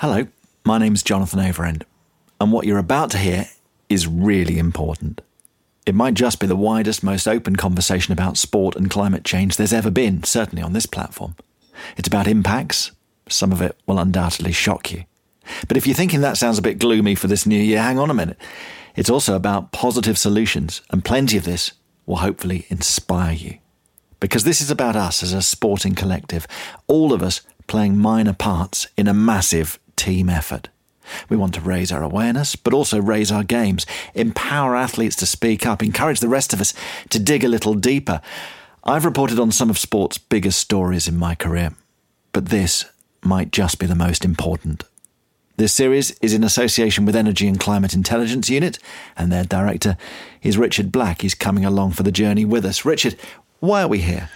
Hello, my name's Jonathan Overend, and what you're about to hear is really important. It might just be the widest, most open conversation about sport and climate change there's ever been, certainly on this platform. It's about impacts. Some of it will undoubtedly shock you. But if you're thinking that sounds a bit gloomy for this new year, hang on a minute. It's also about positive solutions, and plenty of this will hopefully inspire you. Because this is about us as a sporting collective, all of us playing minor parts in a massive team effort. We want to raise our awareness, but also raise our games, empower athletes to speak up, encourage the rest of us to dig a little deeper. I've reported on some of sport's biggest stories in my career, but this might just be the most important. This series is in association with Energy and Climate Intelligence Unit, and their director is Richard Black. He's coming along for the journey with us. Richard, why are we here?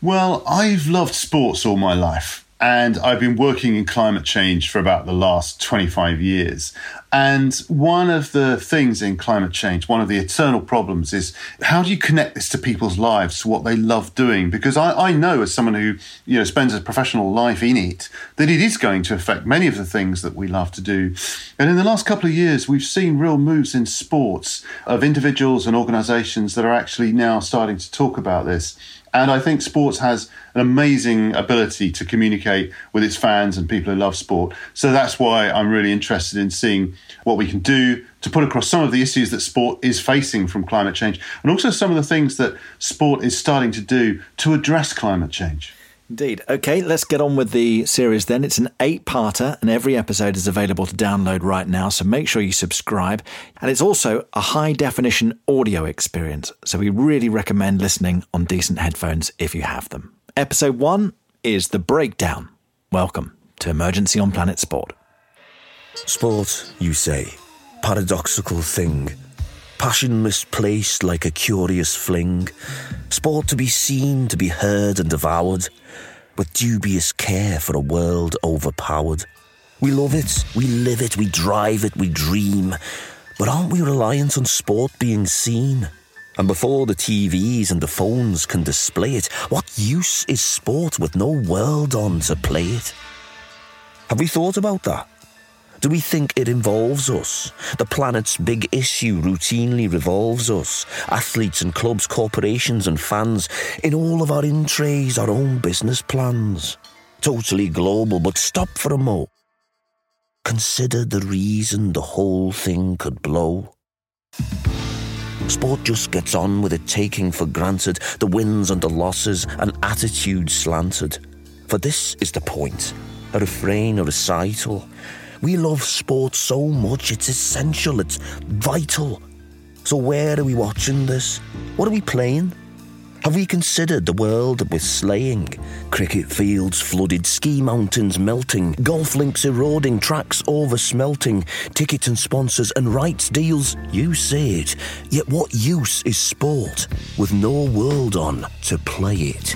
Well, I've loved sports all my life. And I've been working in climate change for about the last 25 years. And one of the things in climate change, one of the eternal problems is how do you connect this to people's lives, to what they love doing? Because I, I know as someone who, you know, spends a professional life in it, that it is going to affect many of the things that we love to do. And in the last couple of years, we've seen real moves in sports of individuals and organizations that are actually now starting to talk about this. And I think sports has an amazing ability to communicate with its fans and people who love sport. So that's why I'm really interested in seeing what we can do to put across some of the issues that sport is facing from climate change and also some of the things that sport is starting to do to address climate change. Indeed. Okay, let's get on with the series then. It's an eight parter, and every episode is available to download right now, so make sure you subscribe. And it's also a high definition audio experience, so we really recommend listening on decent headphones if you have them. Episode one is The Breakdown. Welcome to Emergency on Planet Sport. Sport, you say, paradoxical thing. Passion misplaced like a curious fling. Sport to be seen, to be heard and devoured with dubious care for a world overpowered. We love it, we live it, we drive it, we dream. But aren't we reliant on sport being seen? And before the TVs and the phones can display it, what use is sport with no world on to play it? Have we thought about that? Do we think it involves us? The planet's big issue routinely revolves us. Athletes and clubs, corporations and fans. In all of our in trays, our own business plans. Totally global, but stop for a mo. Consider the reason the whole thing could blow. Sport just gets on with it, taking for granted the wins and the losses, an attitude slanted. For this is the point a refrain, a recital. We love sport so much, it's essential, it's vital. So, where are we watching this? What are we playing? Have we considered the world that we're slaying? Cricket fields flooded, ski mountains melting, golf links eroding, tracks over smelting, tickets and sponsors and rights deals, you say it. Yet what use is sport with no world on to play it?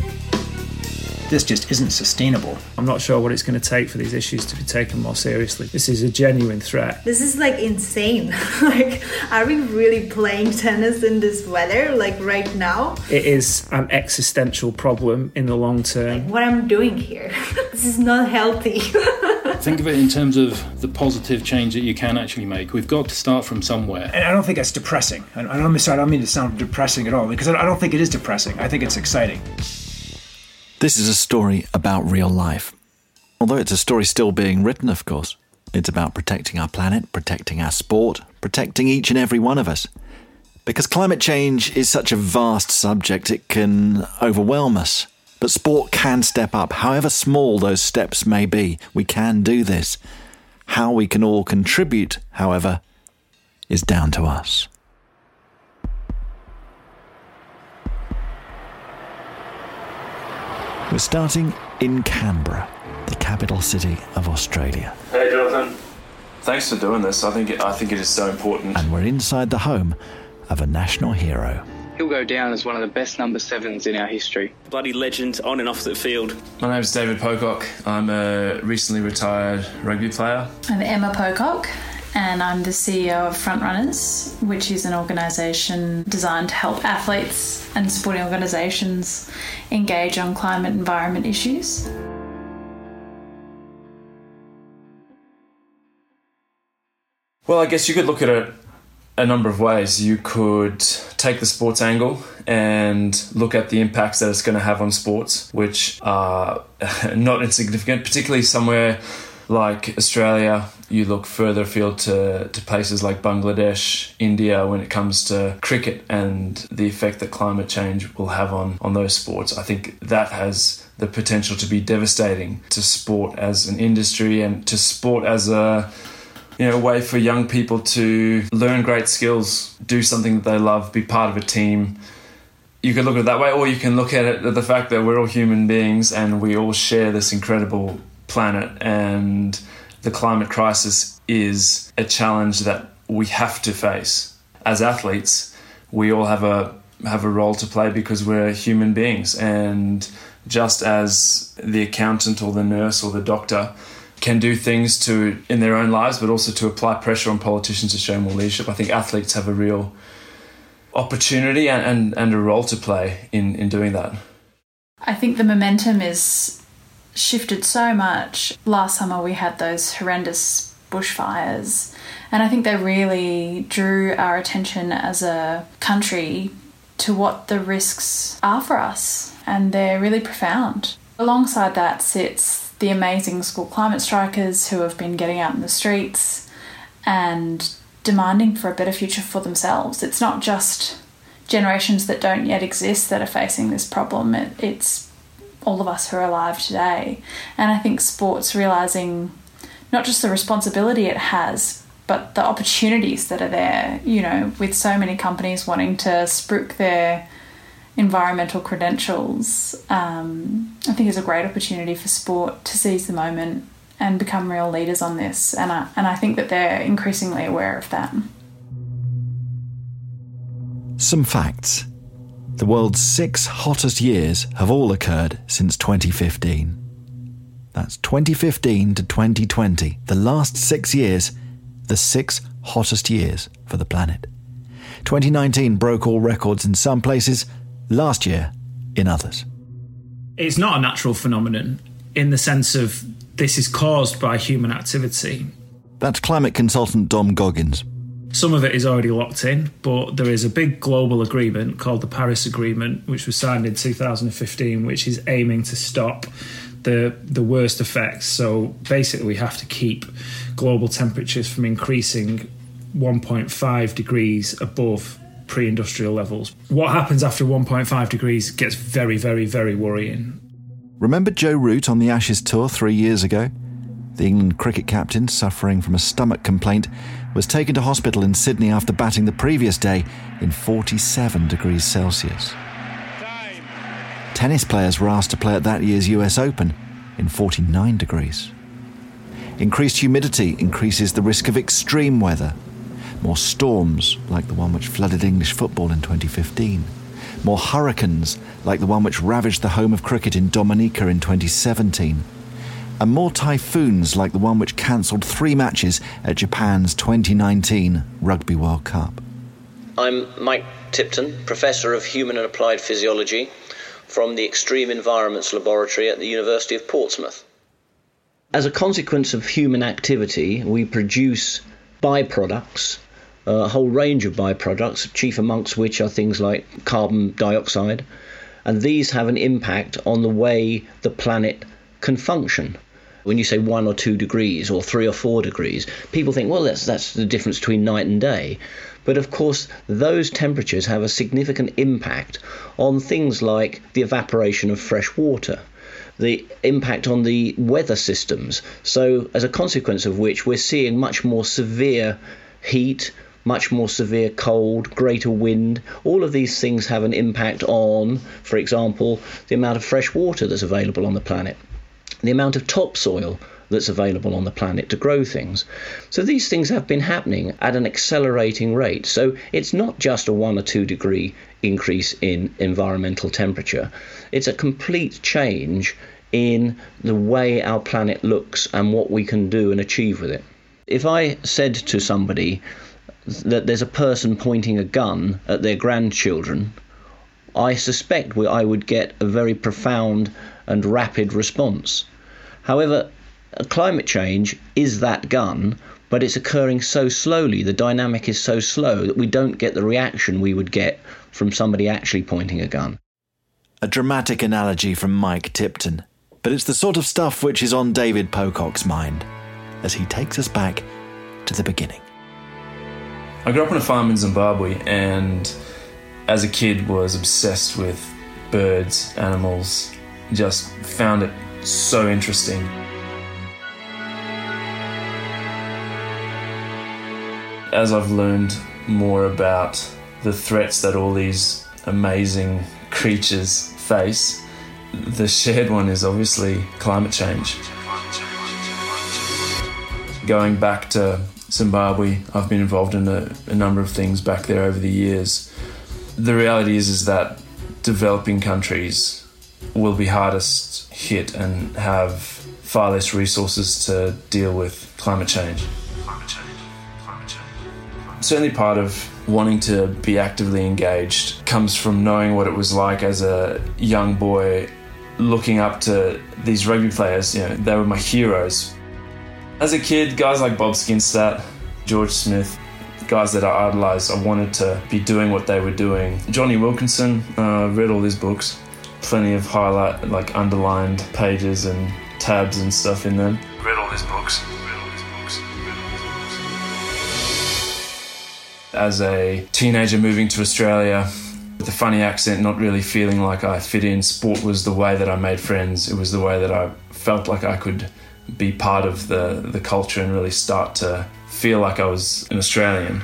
This just isn't sustainable. I'm not sure what it's going to take for these issues to be taken more seriously. This is a genuine threat. This is like insane. like, are we really playing tennis in this weather, like right now? It is an existential problem in the long term. Like, what I'm doing here, this is not healthy. Think of it in terms of the positive change that you can actually make. We've got to start from somewhere. And I don't think that's depressing. I don't, sorry, I don't mean to sound depressing at all because I don't think it is depressing. I think it's exciting. This is a story about real life. Although it's a story still being written, of course. It's about protecting our planet, protecting our sport, protecting each and every one of us. Because climate change is such a vast subject, it can overwhelm us. But sport can step up, however small those steps may be. We can do this. How we can all contribute, however, is down to us. We're starting in Canberra, the capital city of Australia. Hey, Jonathan. Thanks for doing this. I think it, I think it is so important. And we're inside the home of a national hero. He'll go down as one of the best number sevens in our history. Bloody legend on and off the field. My name's David Pocock. I'm a recently retired rugby player. I'm Emma Pocock, and I'm the CEO of Frontrunners, which is an organisation designed to help athletes and sporting organisations engage on climate environment issues. Well, I guess you could look at it a number of ways. You could take the sports angle and look at the impacts that it's going to have on sports, which are not insignificant, particularly somewhere like Australia. You look further afield to, to places like Bangladesh, India, when it comes to cricket and the effect that climate change will have on, on those sports. I think that has the potential to be devastating to sport as an industry and to sport as a you know, way for young people to learn great skills, do something that they love, be part of a team. You can look at it that way, or you can look at it at the fact that we're all human beings and we all share this incredible planet, and the climate crisis is a challenge that we have to face. As athletes, we all have a have a role to play because we're human beings, and just as the accountant or the nurse or the doctor can do things to in their own lives, but also to apply pressure on politicians to show more leadership. I think athletes have a real opportunity and, and, and a role to play in, in doing that. I think the momentum is shifted so much. Last summer we had those horrendous bushfires, and I think they really drew our attention as a country to what the risks are for us, and they're really profound. Alongside that sits the amazing school climate strikers who have been getting out in the streets and demanding for a better future for themselves. It's not just generations that don't yet exist that are facing this problem, it, it's all of us who are alive today. And I think sports realizing not just the responsibility it has, but the opportunities that are there, you know, with so many companies wanting to spruik their environmental credentials, um, I think is a great opportunity for sport to seize the moment and become real leaders on this. And I, and I think that they're increasingly aware of that. Some facts. The world's six hottest years have all occurred since 2015. That's 2015 to 2020, the last six years, the six hottest years for the planet. 2019 broke all records in some places, last year in others. It's not a natural phenomenon in the sense of this is caused by human activity. That's climate consultant Dom Goggins. Some of it is already locked in, but there is a big global agreement called the Paris Agreement, which was signed in 2015, which is aiming to stop the the worst effects. So basically, we have to keep global temperatures from increasing 1.5 degrees above pre industrial levels. What happens after 1.5 degrees gets very, very, very worrying. Remember Joe Root on the Ashes tour three years ago? The England cricket captain, suffering from a stomach complaint, was taken to hospital in Sydney after batting the previous day in 47 degrees Celsius. Time. Tennis players were asked to play at that year's US Open in 49 degrees. Increased humidity increases the risk of extreme weather, more storms, like the one which flooded English football in 2015, more hurricanes, like the one which ravaged the home of cricket in Dominica in 2017, and more typhoons, like the one which cancelled three matches at Japan's 2019 Rugby World Cup. I'm Mike Tipton, Professor of Human and Applied Physiology from the Extreme Environments Laboratory at the University of Portsmouth. As a consequence of human activity, we produce byproducts uh, a whole range of byproducts, chief amongst which are things like carbon dioxide, and these have an impact on the way the planet can function. When you say one or two degrees or three or four degrees, people think, well, that's that's the difference between night and day. But of course, those temperatures have a significant impact on things like the evaporation of fresh water, the impact on the weather systems. So, as a consequence of which, we're seeing much more severe heat, much more severe cold, greater wind. All of these things have an impact on, for example, the amount of fresh water that's available on the planet, the amount of topsoil that's available on the planet to grow things. So these things have been happening at an accelerating rate. So it's not just a one or two degree increase in environmental temperature, it's a complete change in the way our planet looks and what we can do and achieve with it. If I said to somebody, that there's a person pointing a gun at their grandchildren, I suspect I would get a very profound and rapid response. However, climate change is that gun, but it's occurring so slowly, the dynamic is so slow that we don't get the reaction we would get from somebody actually pointing a gun. A dramatic analogy from Mike Tipton, but it's the sort of stuff which is on David Pocock's mind as he takes us back to the beginning. I grew up on a farm in Zimbabwe and as a kid was obsessed with birds, animals, just found it so interesting. As I've learned more about the threats that all these amazing creatures face, the shared one is obviously climate change. Going back to Zimbabwe, I've been involved in a, a number of things back there over the years. The reality is, is that developing countries will be hardest hit and have far less resources to deal with climate change. Climate change. Climate change. Certainly, part of wanting to be actively engaged comes from knowing what it was like as a young boy looking up to these rugby players. You know, they were my heroes. As a kid, guys like Bob Skinstad, George Smith, guys that I idolised, I wanted to be doing what they were doing. Jonny Wilkinson, uh, read all his books, plenty of highlight, like underlined pages and tabs and stuff in them. Read all his books. As a teenager moving to Australia, with a funny accent, not really feeling like I fit in, sport was the way that I made friends. It was the way that I felt like I could be part of the, the culture and really start to feel like I was an Australian.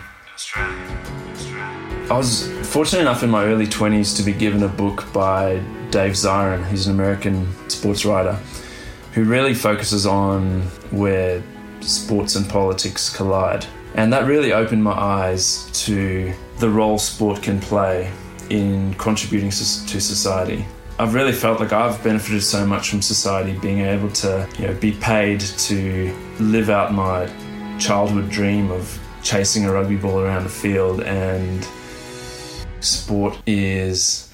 I was fortunate enough in my early 20s to be given a book by Dave Zirin, who's an American sports writer, who really focuses on where sports and politics collide. And that really opened my eyes to the role sport can play in contributing to society. I've really felt like I've benefited so much from society being able to you know, be paid to live out my childhood dream of chasing a rugby ball around a field and sport is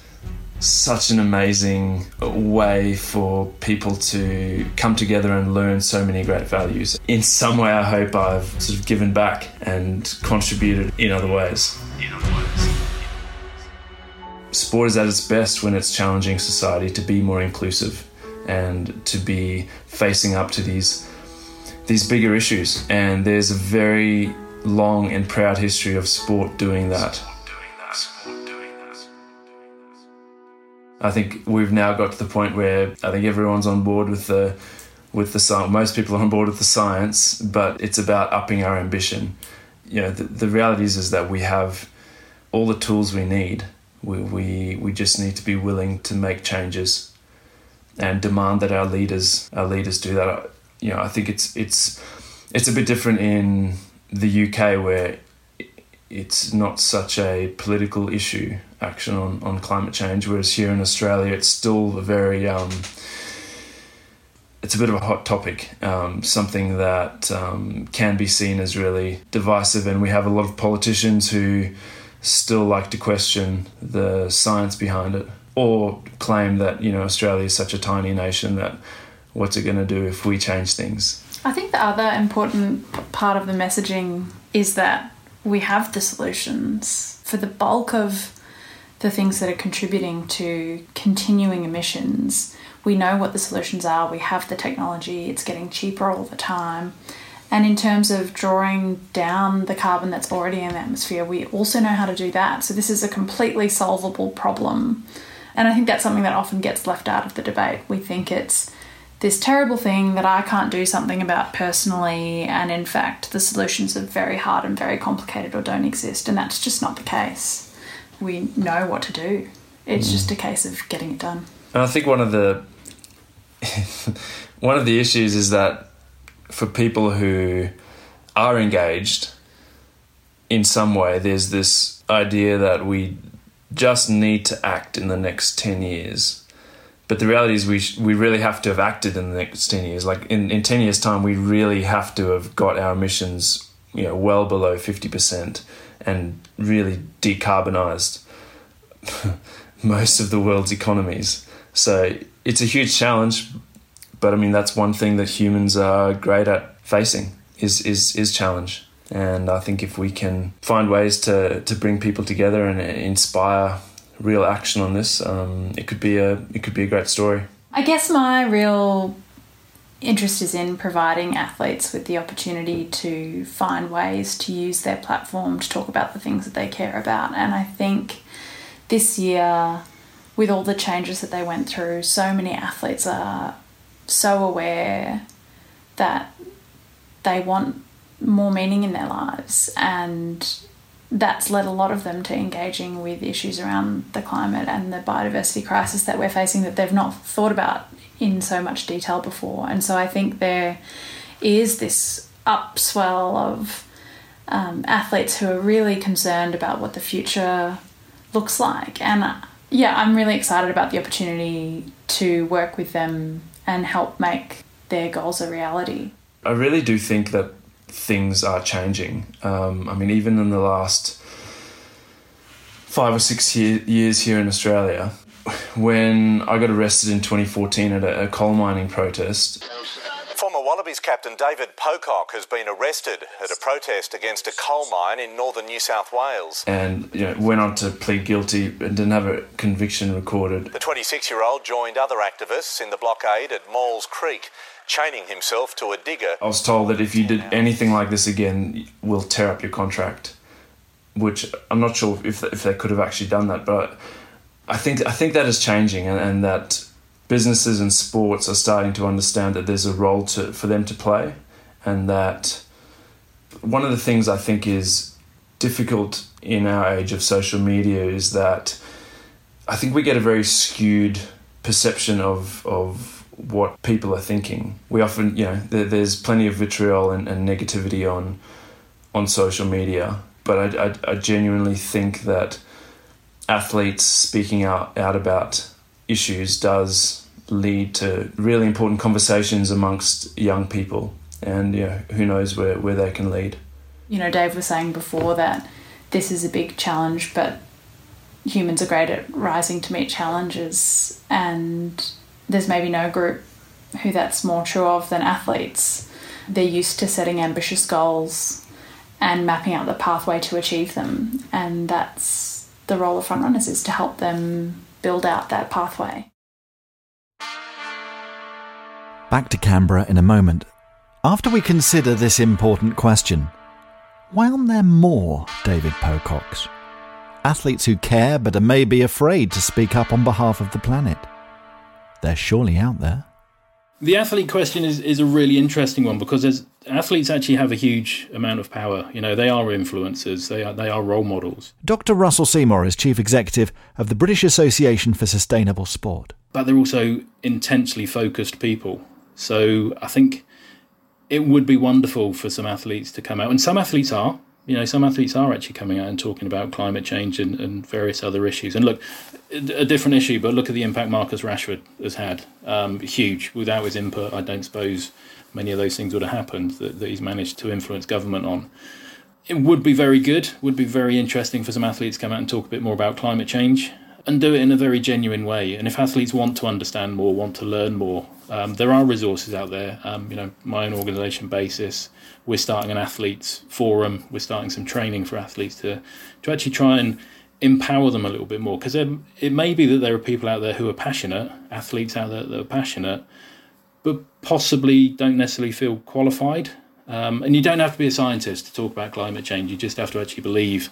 such an amazing way for people to come together and learn so many great values. In some way, I hope I've sort of given back and contributed in other ways. Sport is at its best when it's challenging society to be more inclusive and to be facing up to these these bigger issues. And there's a very long and proud history of sport doing that. I think we've now got to the point where I think everyone's on board with the with the science. Most people are on board with the science, but it's about upping our ambition. You know, the, the reality is is that we have all the tools we need. We, we we just need to be willing to make changes and demand that our leaders our leaders do that. You know, I think it's it's it's a bit different in the UK where it's not such a political issue action on, on climate change whereas here in australia it's still a very um, it's a bit of a hot topic um, something that um, can be seen as really divisive and we have a lot of politicians who still like to question the science behind it or claim that you know australia is such a tiny nation that what's it going to do if we change things? I think the other important part of the messaging is that we have the solutions for the bulk of the things that are contributing to continuing emissions. We know what the solutions are, we have the technology, it's getting cheaper all the time. And in terms of drawing down the carbon that's already in the atmosphere, we also know how to do that. So, this is a completely solvable problem. And I think that's something that often gets left out of the debate. We think it's this terrible thing that I can't do something about personally, and in fact, the solutions are very hard and very complicated or don't exist, and that's just not the case. We know what to do, it's mm. just a case of getting it done. And I think one of the one of the issues is that for people who are engaged in some way, there's this idea that we just need to act in the next 10 years but the reality is, we sh- we really have to have acted in the next ten years. Like in, in ten years' time, we really have to have got our emissions, you know, well below fifty percent, and really decarbonised most of the world's economies. So it's a huge challenge, but I mean that's one thing that humans are great at facing. is is is challenge. And I think if we can find ways to, to bring people together and inspire real action on this, um, it could be a it could be a great story. I guess my real interest is in providing athletes with the opportunity to find ways to use their platform to talk about the things that they care about. And I think this year, with all the changes that they went through, so many athletes are so aware that they want more meaning in their lives and that's led a lot of them to engaging with issues around the climate and the biodiversity crisis that we're facing that they've not thought about in so much detail before. And so I think there is this upswell of um, athletes who are really concerned about what the future looks like. And uh, yeah, I'm really excited about the opportunity to work with them and help make their goals a reality. I really do think that things are changing. Um, I mean, even in the last five or six year, years here in Australia, when I got arrested in 2014 at a, a coal mining protest. Former Wallabies captain David Pocock has been arrested at a protest against a coal mine in northern New South Wales. And you know, went on to plead guilty and didn't have a conviction recorded. The 26 year old joined other activists in the blockade at Maules Creek chaining himself to a digger. I was told that if you did anything like this again, we'll tear up your contract. Which I'm not sure if if they could have actually done that, but I think I think that is changing, and, and that businesses and sports are starting to understand that there's a role to for them to play, and that one of the things I think is difficult in our age of social media is that I think we get a very skewed perception of of what people are thinking. We often, you know, there, there's plenty of vitriol and, and, negativity on on social media, but I, I, I, genuinely think that athletes speaking out, out about issues does lead to really important conversations amongst young people, and you know, who knows where, where they can lead. You know, Dave was saying before that this is a big challenge, but humans are great at rising to meet challenges and there's maybe no group who that's more true of than athletes. They're used to setting ambitious goals and mapping out the pathway to achieve them, and that's the role of frontrunners is to help them build out that pathway. Back to Canberra in a moment. After we consider this important question, why aren't there more David Pococks? Athletes who care but are maybe afraid to speak up on behalf of the planet. They're surely out there. The athlete question is, is a really interesting one because as athletes actually have a huge amount of power. You know, they are influencers, they are, they are role models. Dr. Russell Seymour is Chief Executive of the British Association for Sustainable Sport. But they're also intensely focused people. So I think it would be wonderful for some athletes to come out, and some athletes are you know, some athletes are actually coming out and talking about climate change and, and various other issues. And look, a different issue, but look at the impact Marcus Rashford has had. Um, huge. Without his input, I don't suppose many of those things would have happened that, that he's managed to influence government on. It would be very good, would be very interesting for some athletes to come out and talk a bit more about climate change and do it in a very genuine way. And if athletes want to understand more, want to learn more, um, there are resources out there. Um, you know, my own organisation, Basis, we're starting an athletes forum. We're starting some training for athletes to to actually try and empower them a little bit more because it may be that there are people out there who are passionate, athletes out there that are passionate, but possibly don't necessarily feel qualified. Um, and you don't have to be a scientist to talk about climate change. You just have to actually believe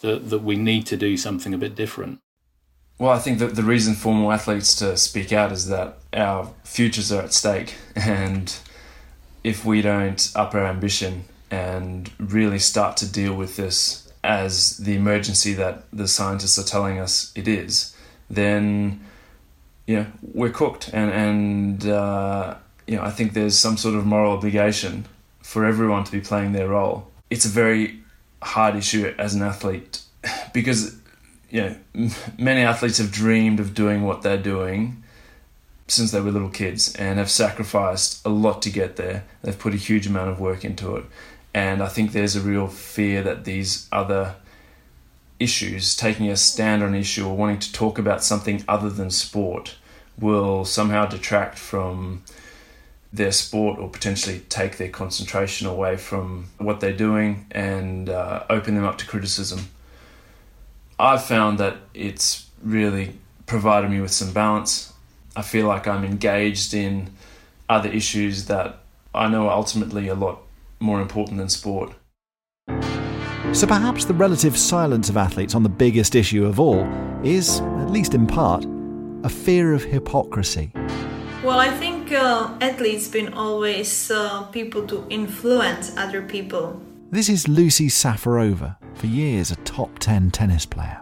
that that we need to do something a bit different. Well, I think that the reason for more athletes to speak out is that our futures are at stake, and if we don't up our ambition and really start to deal with this as the emergency that the scientists are telling us it is, then know we're cooked. And and uh, you know I think there's some sort of moral obligation for everyone to be playing their role. It's a very hard issue as an athlete because you know many athletes have dreamed of doing what they're doing since they were little kids and have sacrificed a lot to get there. They've put a huge amount of work into it. And I think there's a real fear that these other issues, taking a stand on an issue or wanting to talk about something other than sport, will somehow detract from their sport or potentially take their concentration away from what they're doing and uh, open them up to criticism. I've found that it's really provided me with some balance. I feel like I'm engaged in other issues that I know are ultimately a lot more important than sport. So perhaps the relative silence of athletes on the biggest issue of all is, at least in part, a fear of hypocrisy. Well, I think uh, athletes been always uh, people to influence other people. This is Lucie Safarova, for years a top 10 tennis player.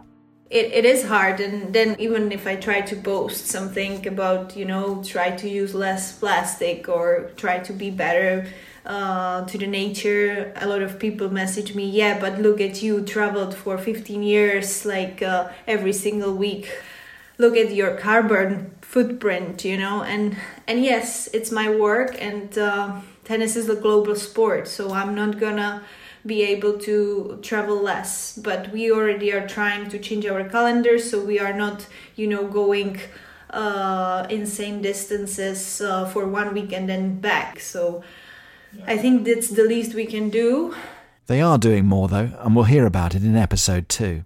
It, it is hard, and then even if I try to boast something about, you know, try to use less plastic or try to be better uh, to the nature, a lot of people message me, yeah, but look at you, traveled for 15 years, like uh, every single week. Look at your carbon footprint, you know, and and yes, it's my work, and uh, tennis is a global sport, so I'm not gonna be able to travel less. But we already are trying to change our calendar so we are not you know going uh, insane distances uh, for one week and then back. So i think that's the least we can do They are doing more, though, and we'll hear about it in episode two.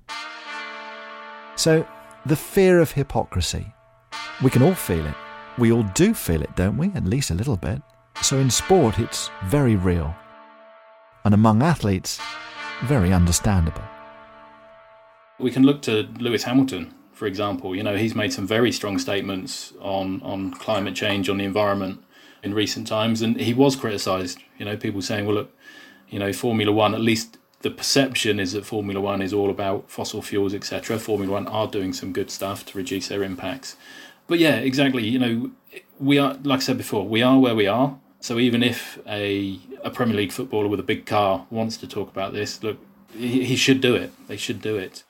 So, the fear of hypocrisy. We can all feel it. We all do feel it, don't we? At least a little bit. So, in sport, it's very real. And among athletes, very understandable. We can look to Lewis Hamilton, for example. You know, he's made some very strong statements on, on climate change, on the environment in recent times, and he was criticised. You know, people saying, well, look, you know, Formula One, at least the perception is that Formula One is all about fossil fuels, etc. Formula One are doing some good stuff to reduce their impacts. But yeah, exactly. You know, we are, like I said before, we are where we are. So even if a, a Premier League footballer with a big car wants to talk about this, look, he, he should do it. They should do it.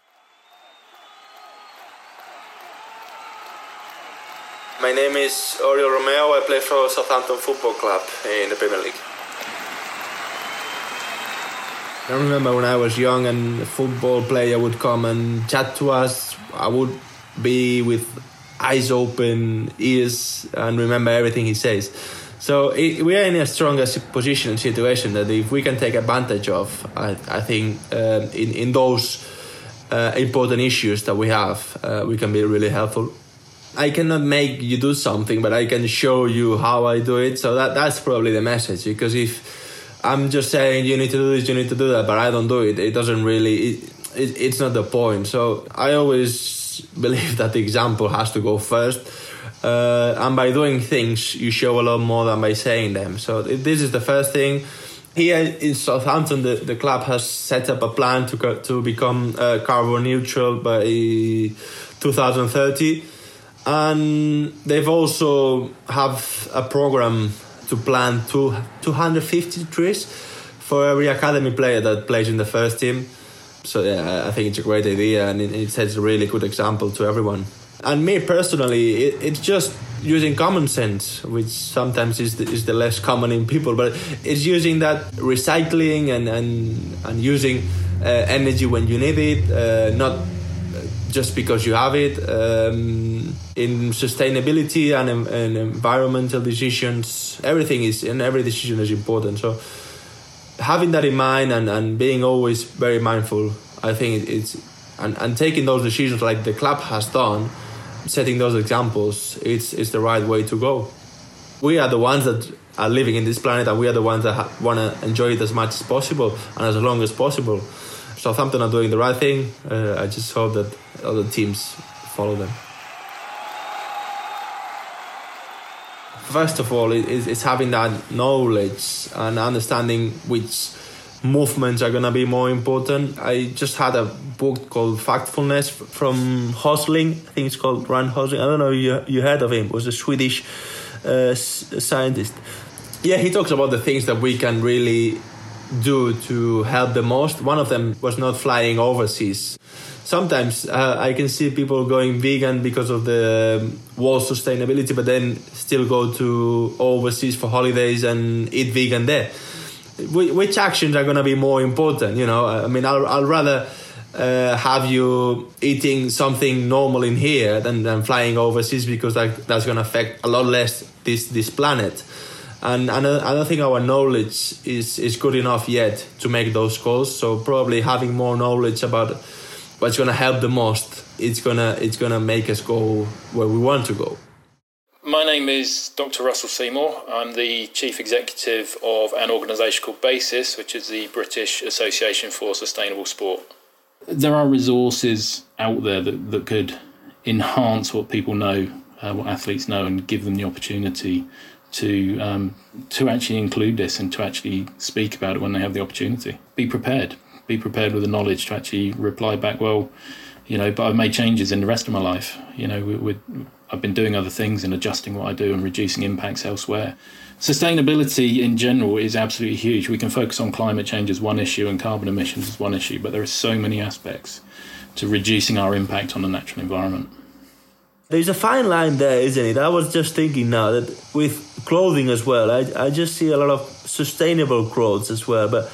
My name is Oriol Romeu. I play for Southampton Football Club in the Premier League. I remember when I was young and a football player would come and chat to us, I would be with eyes open, ears, and remember everything he says. So it, we are in a stronger position and situation that if we can take advantage of, I, I think um, in in those uh, important issues that we have, uh, we can be really helpful. I cannot make you do something, but I can show you how I do it. So that that's probably the message. Because if I'm just saying you need to do this, you need to do that, but I don't do it, it doesn't really. It, it, it's not the point. So I always believe that the example has to go first. Uh, and by doing things, you show a lot more than by saying them. So this is the first thing. Here in Southampton, the, the club has set up a plan to to become uh, carbon neutral by 2030, and they've also have a program to plant two, 250 trees for every academy player that plays in the first team. So yeah, I think it's a great idea, and it, it sets a really good example to everyone. And me personally, it, it's just using common sense, which sometimes is the, is the less common in people, but it's using that recycling and and and using uh, energy when you need it, uh, not just because you have it. Um, in sustainability and, and environmental decisions, everything is and every decision is important. So having that in mind and, and being always very mindful, I think it's and, and taking those decisions like the club has done, setting those examples, it's it's the right way to go. We are the ones that are living in this planet, and we are the ones that ha- want to enjoy it as much as possible and as long as possible. Southampton are doing the right thing. Uh, I just hope that other teams follow them. First of all, it, it's having that knowledge and understanding which movements are going to be more important. I just had a book called Factfulness from Hosling. I think it's called Rand Hosling. I don't know you you heard of him. It was a Swedish uh, scientist. Yeah, he talks about the things that we can really do to help the most. One of them was not flying overseas. Sometimes uh, I can see people going vegan because of the world sustainability, but then still go to overseas for holidays and eat vegan there. Which actions are going to be more important? You know, I mean, I'll, I'll rather uh, have you eating something normal in here than, than flying overseas because that, that's going to affect a lot less this this planet. and, and I don't think our knowledge is, is good enough yet to make those calls. So probably having more knowledge about what's going to help the most, it's gonna it's gonna make us go where we want to go. My name is Dr. Russell Seymour. I'm the Chief Executive of an organisation called BASIS, which is the British Association for Sustainable Sport. There are resources out there that, that could enhance what people know, uh, what athletes know, and give them the opportunity to um, to actually include this and to actually speak about it when they have the opportunity. Be prepared. Be prepared with the knowledge to actually reply back. Well, you know, but I've made changes in the rest of my life. You know, with, I've been doing other things and adjusting what I do and reducing impacts elsewhere. Sustainability in general is absolutely huge. We can focus on climate change as one issue and carbon emissions as one issue, but there are so many aspects to reducing our impact on the natural environment. There's a fine line there, isn't it? I was just thinking now that with clothing as well, I, I just see a lot of sustainable clothes as well, but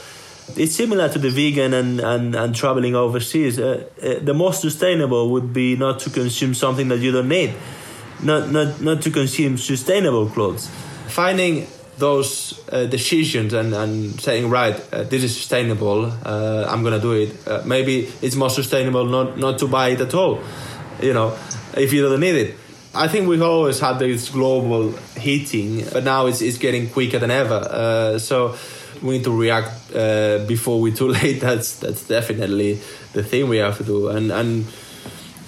it's similar to the vegan and, and, and traveling overseas. Uh, uh, the most sustainable would be not to consume something that you don't need, not, not, not to consume sustainable clothes. Finding those uh, decisions and, and saying, right, uh, this is sustainable, uh, I'm going to do it. Uh, maybe it's more sustainable not, not to buy it at all, you know if you don't need it. I think we've always had this global heating, but now it's, it's getting quicker than ever. So we need to react uh, before we're too late. That's that's definitely the thing we have to do. And and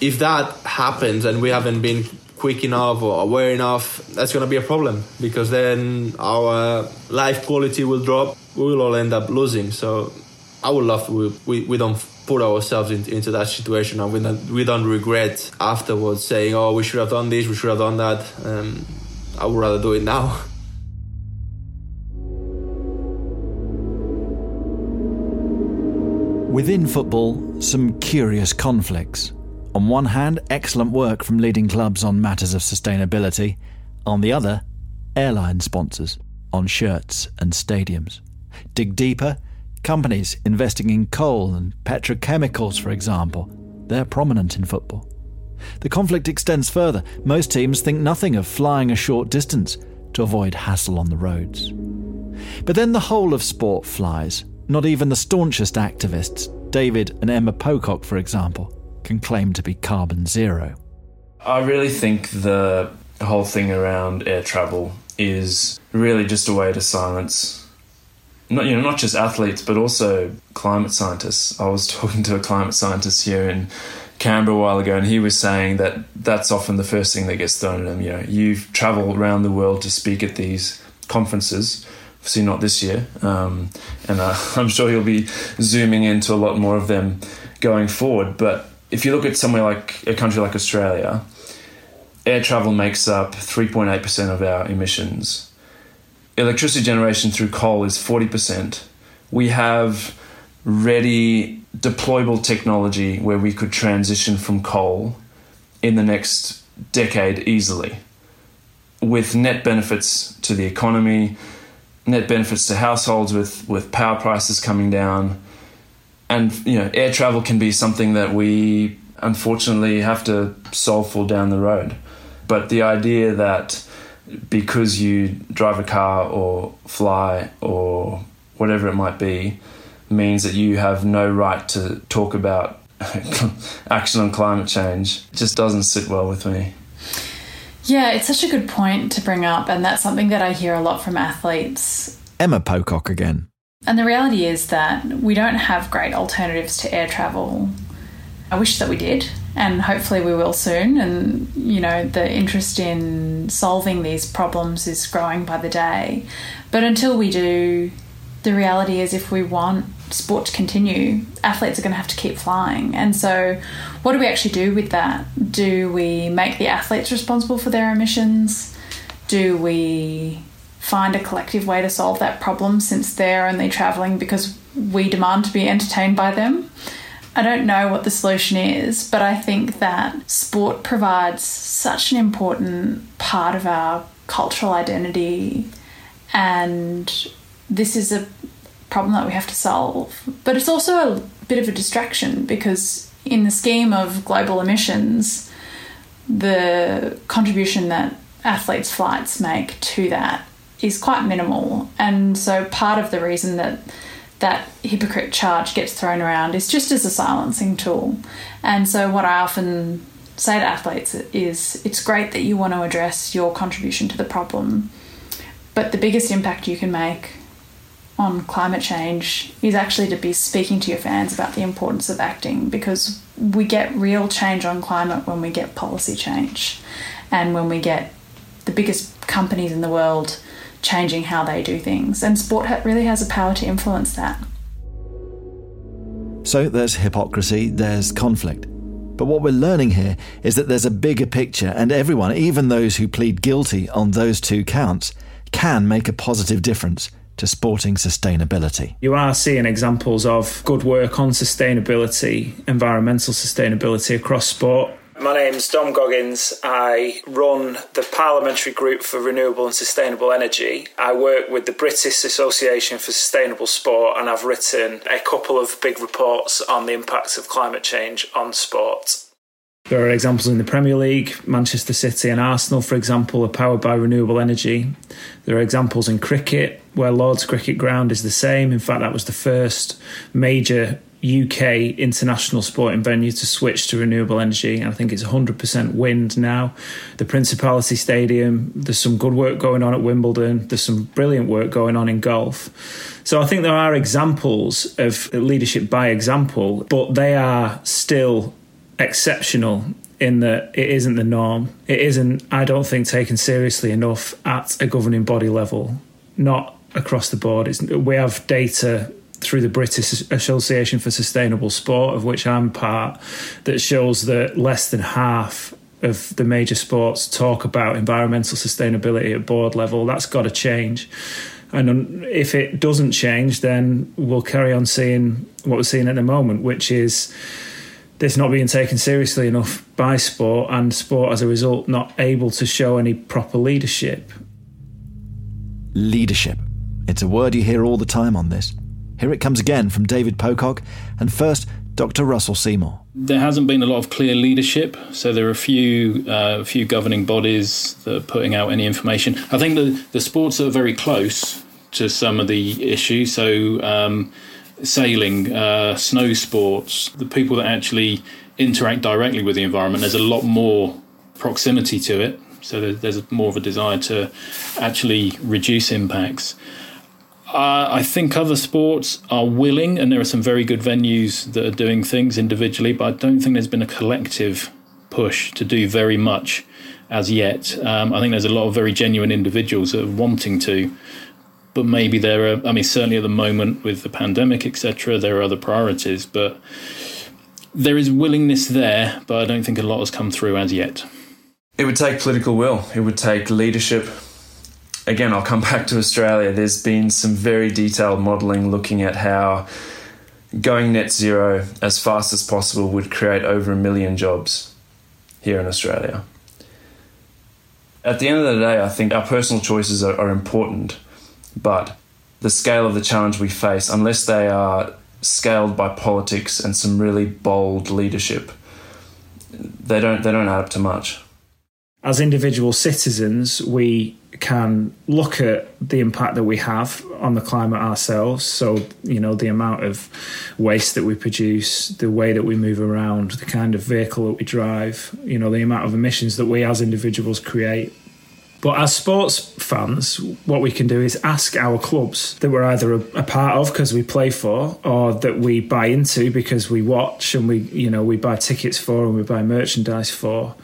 if that happens and we haven't been quick enough or aware enough, that's going to be a problem because then our life quality will drop. We will all end up losing. So I would love we, we, we don't put ourselves in, into that situation and we don't, we don't regret afterwards saying, oh, we should have done this, we should have done that. Um, I would rather do it now. Within football, some curious conflicts. On one hand, excellent work from leading clubs on matters of sustainability. On the other, airline sponsors on shirts and stadiums. Dig deeper, Companies investing in coal and petrochemicals, for example, they're prominent in football. The conflict extends further. Most teams think nothing of flying a short distance to avoid hassle on the roads. But then the whole of sport flies. Not even the staunchest activists, David and Emma Pocock, for example, can claim to be carbon zero. I really think the whole thing around air travel is really just a way to silence not you know not just athletes but also climate scientists. I was talking to a climate scientist here in Canberra a while ago, and he was saying that that's often the first thing that gets thrown at him. You know, you've travelled around the world to speak at these conferences. Obviously, not this year, um, and uh, I'm sure he'll be zooming into a lot more of them going forward. But if you look at somewhere like a country like Australia, air travel makes up 3.8% of our emissions electricity generation through coal is 40%. We have ready deployable technology where we could transition from coal in the next decade easily with net benefits to the economy, net benefits to households with, with power prices coming down. And you know, air travel can be something that we unfortunately have to solve for down the road. But the idea that because you drive a car or fly or whatever it might be means that you have no right to talk about action on climate change it just doesn't sit well with me. Yeah, it's such a good point to bring up, and that's something that I hear a lot from athletes. Emma Pocock again. And the reality is that we don't have great alternatives to air travel. I wish that we did and hopefully we will soon. And you know, the interest in solving these problems is growing by the day. But until we do, the reality is if we want sport to continue, athletes are going to have to keep flying. And so, what do we actually do with that? Do we make the athletes responsible for their emissions? Do we find a collective way to solve that problem since they're only travelling because we demand to be entertained by them? I don't know what the solution is, but I think that sport provides such an important part of our cultural identity, and this is a problem that we have to solve. But it's also a bit of a distraction because, in the scheme of global emissions, the contribution that athletes' flights make to that is quite minimal. And so part of the reason that that hypocrite charge gets thrown around is just as a silencing tool. And so what I often say to athletes is it's great that you want to address your contribution to the problem, but the biggest impact you can make on climate change is actually to be speaking to your fans about the importance of acting because we get real change on climate when we get policy change and when we get the biggest companies in the world changing how they do things. And sport really has a power to influence that. So there's hypocrisy, there's conflict. But what we're learning here is that there's a bigger picture, and everyone, even those who plead guilty on those two counts, can make a positive difference to sporting sustainability. You are seeing examples of good work on sustainability, environmental sustainability across sport. My name's Dom Goggins. I run the Parliamentary Group for Renewable and Sustainable Energy. I work with the British Association for Sustainable Sport and I've written a couple of big reports on the impacts of climate change on sport. There are examples in the Premier League. Manchester City and Arsenal, for example, are powered by renewable energy. There are examples in cricket where Lord's Cricket Ground is the same. In fact, that was the first major UK international sporting venue to switch to renewable energy. And I think it's 100% wind now. The Principality Stadium, there's some good work going on at Wimbledon, there's some brilliant work going on in golf. So I think there are examples of leadership by example, but they are still exceptional in that it isn't the norm. It isn't, I don't think, taken seriously enough at a governing body level, not across the board. It's, we have data through the British Association for Sustainable Sport, of which I'm part, that shows that less than half of the major sports talk about environmental sustainability at board level. That's got to change. And if it doesn't change, then we'll carry on seeing what we're seeing at the moment, which is this not being taken seriously enough by sport, and sport as a result not able to show any proper leadership. Leadership. It's a word you hear all the time on this. Here it comes again from David Pocock, and first, Dr. Russell Seymour. There hasn't been a lot of clear leadership, so there are a few, uh, few governing bodies that are putting out any information. I think the, the sports are very close to some of the issues. So, um, sailing, uh, snow sports, the people that actually interact directly with the environment, there's a lot more proximity to it. So there's more of a desire to actually reduce impacts. Uh, I think other sports are willing, and there are some very good venues that are doing things individually, but I don't think there's been a collective push to do very much as yet. Um, I think there's a lot of very genuine individuals that are wanting to, but maybe there are, I mean, certainly at the moment with the pandemic, etc., there are other priorities, but there is willingness there, but I don't think a lot has come through as yet. It would take political will, it would take leadership again, I'll come back to Australia. There's been some very detailed modelling looking at how going net zero as fast as possible would create over a million jobs here in Australia. At the end of the day, I think our personal choices are, are important, but the scale of the challenge we face, unless they are scaled by politics and some really bold leadership, they don't they don't add up to much. As individual citizens, we can look at the impact that we have on the climate ourselves. So, you know, the amount of waste that we produce, the way that we move around, the kind of vehicle that we drive, you know, the amount of emissions that we as individuals create. But as sports fans, what we can do is ask our clubs that we're either a, a part of because we play for, or that we buy into because we watch and we, you know, we buy tickets for and we buy merchandise for,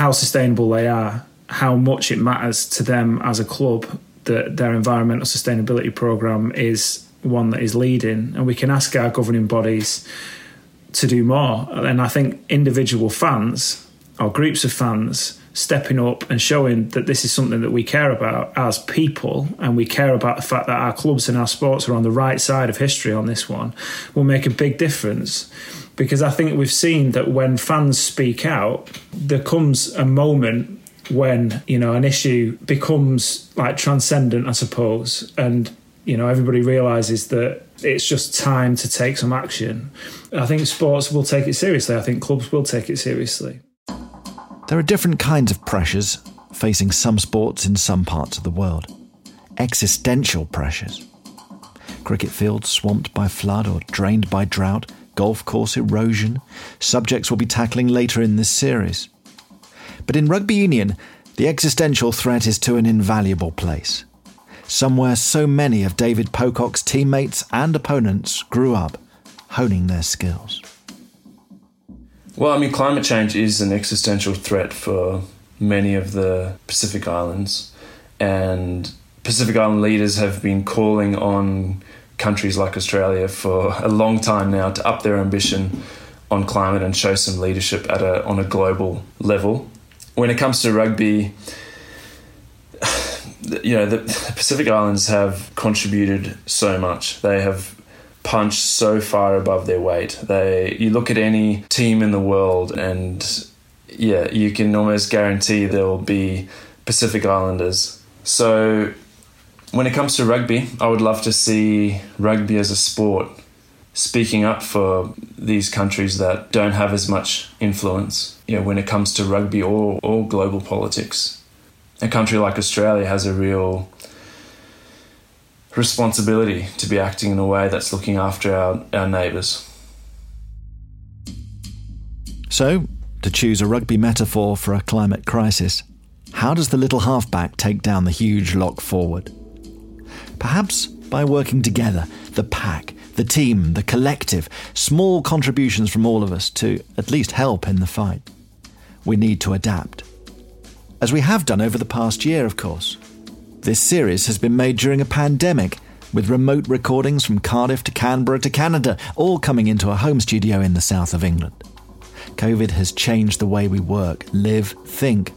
how sustainable they are how much it matters to them as a club that their environmental sustainability program is one that is leading, and we can ask our governing bodies to do more. And I think individual fans or groups of fans stepping up and showing that this is something that we care about as people and we care about the fact that our clubs and our sports are on the right side of history on this one will make a big difference because I think we've seen that when fans speak out there comes a moment when you know an issue becomes like transcendent, I suppose, and you know everybody realizes that it's just time to take some action. I think sports will take it seriously. I think clubs will take it seriously. There are different kinds of pressures facing some sports in some parts of the world. existential pressures. Cricket fields swamped by flood or drained by drought, golf course erosion, subjects we'll be tackling later in this series. But in rugby union, the existential threat is to an invaluable place. Somewhere so many of David Pocock's teammates and opponents grew up, honing their skills. Well, I mean, climate change is an existential threat for many of the Pacific Islands, and Pacific Island leaders have been calling on countries like Australia for a long time now to up their ambition on climate and show some leadership at a on a global level. When it comes to rugby, you know the Pacific Islands have contributed so much. They have punched so far above their weight. They you look at any team in the world and yeah, you can almost guarantee there will be Pacific Islanders. So when it comes to rugby, I would love to see rugby as a sport speaking up for these countries that don't have as much influence you know, when it comes to rugby or, or global politics. A country like Australia has a real responsibility to be acting in a way that's looking after our, our neighbours. So, to choose a rugby metaphor for a climate crisis, how does the little halfback take down the huge lock forward? Perhaps by working together, the pack, the team, the collective, small contributions from all of us to at least help in the fight. We need to adapt. As we have done over the past year, of course. This series has been made during a pandemic, with remote recordings from Cardiff to Canberra to Canada, all coming into a home studio in the south of England. COVID has changed the way we work, live, think.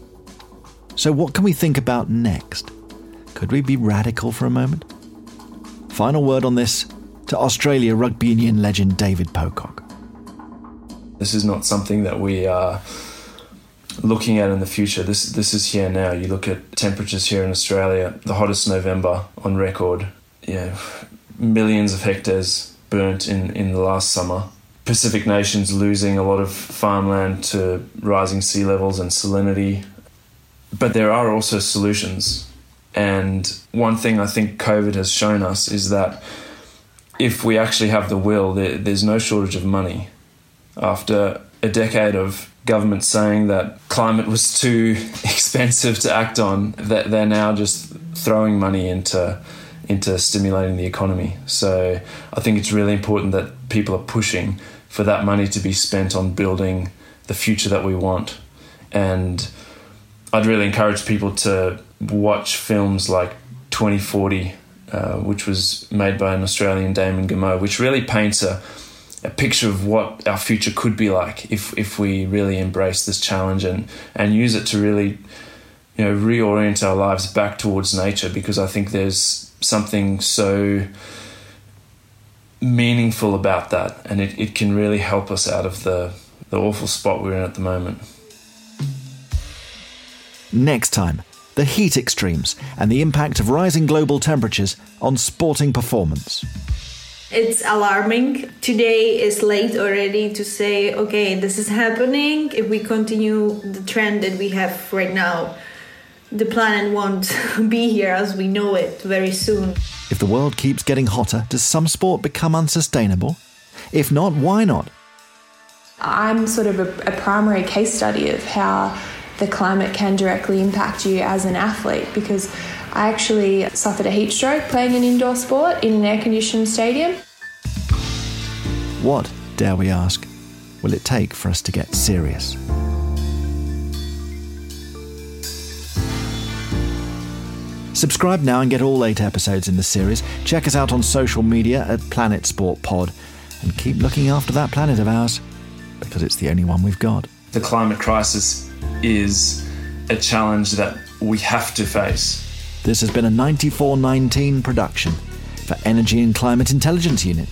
So, what can we think about next? Could we be radical for a moment? Final word on this to Australia rugby union legend David Pocock. This is not something that we are looking at in the future. This this is here now. You look at temperatures here in Australia, the hottest November on record. Yeah, millions of hectares burnt in, in the last summer. Pacific nations losing a lot of farmland to rising sea levels and salinity. But there are also solutions. And one thing I think COVID has shown us is that if we actually have the will, there, there's no shortage of money. After a decade of government saying that climate was too expensive to act on, that they're now just throwing money into into stimulating the economy. So I think it's really important that people are pushing for that money to be spent on building the future that we want. And I'd really encourage people to watch films like 2040, uh, which was made by an Australian Damon Gameau, which really paints a a picture of what our future could be like if if we really embrace this challenge and and use it to really you know reorient our lives back towards nature because I think there's something so meaningful about that and it, it can really help us out of the the awful spot we're in at the moment. Next time, the heat extremes and the impact of rising global temperatures on sporting performance. It's alarming. Today is late already to say, okay, this is happening. If we continue the trend that we have right now, the planet won't be here as we know it very soon. If the world keeps getting hotter, does some sport become unsustainable? If not, why not? I'm sort of a, a primary case study of how the climate can directly impact you as an athlete because I actually suffered a heat stroke playing an indoor sport in an air conditioned stadium. What, dare we ask, will it take for us to get serious? Subscribe now and get all eight episodes in the series. Check us out on social media at Planet Sport Pod and keep looking after that planet of ours because it's the only one we've got. The climate crisis is a challenge that we have to face. This has been a 9419 production for Energy and Climate Intelligence Unit.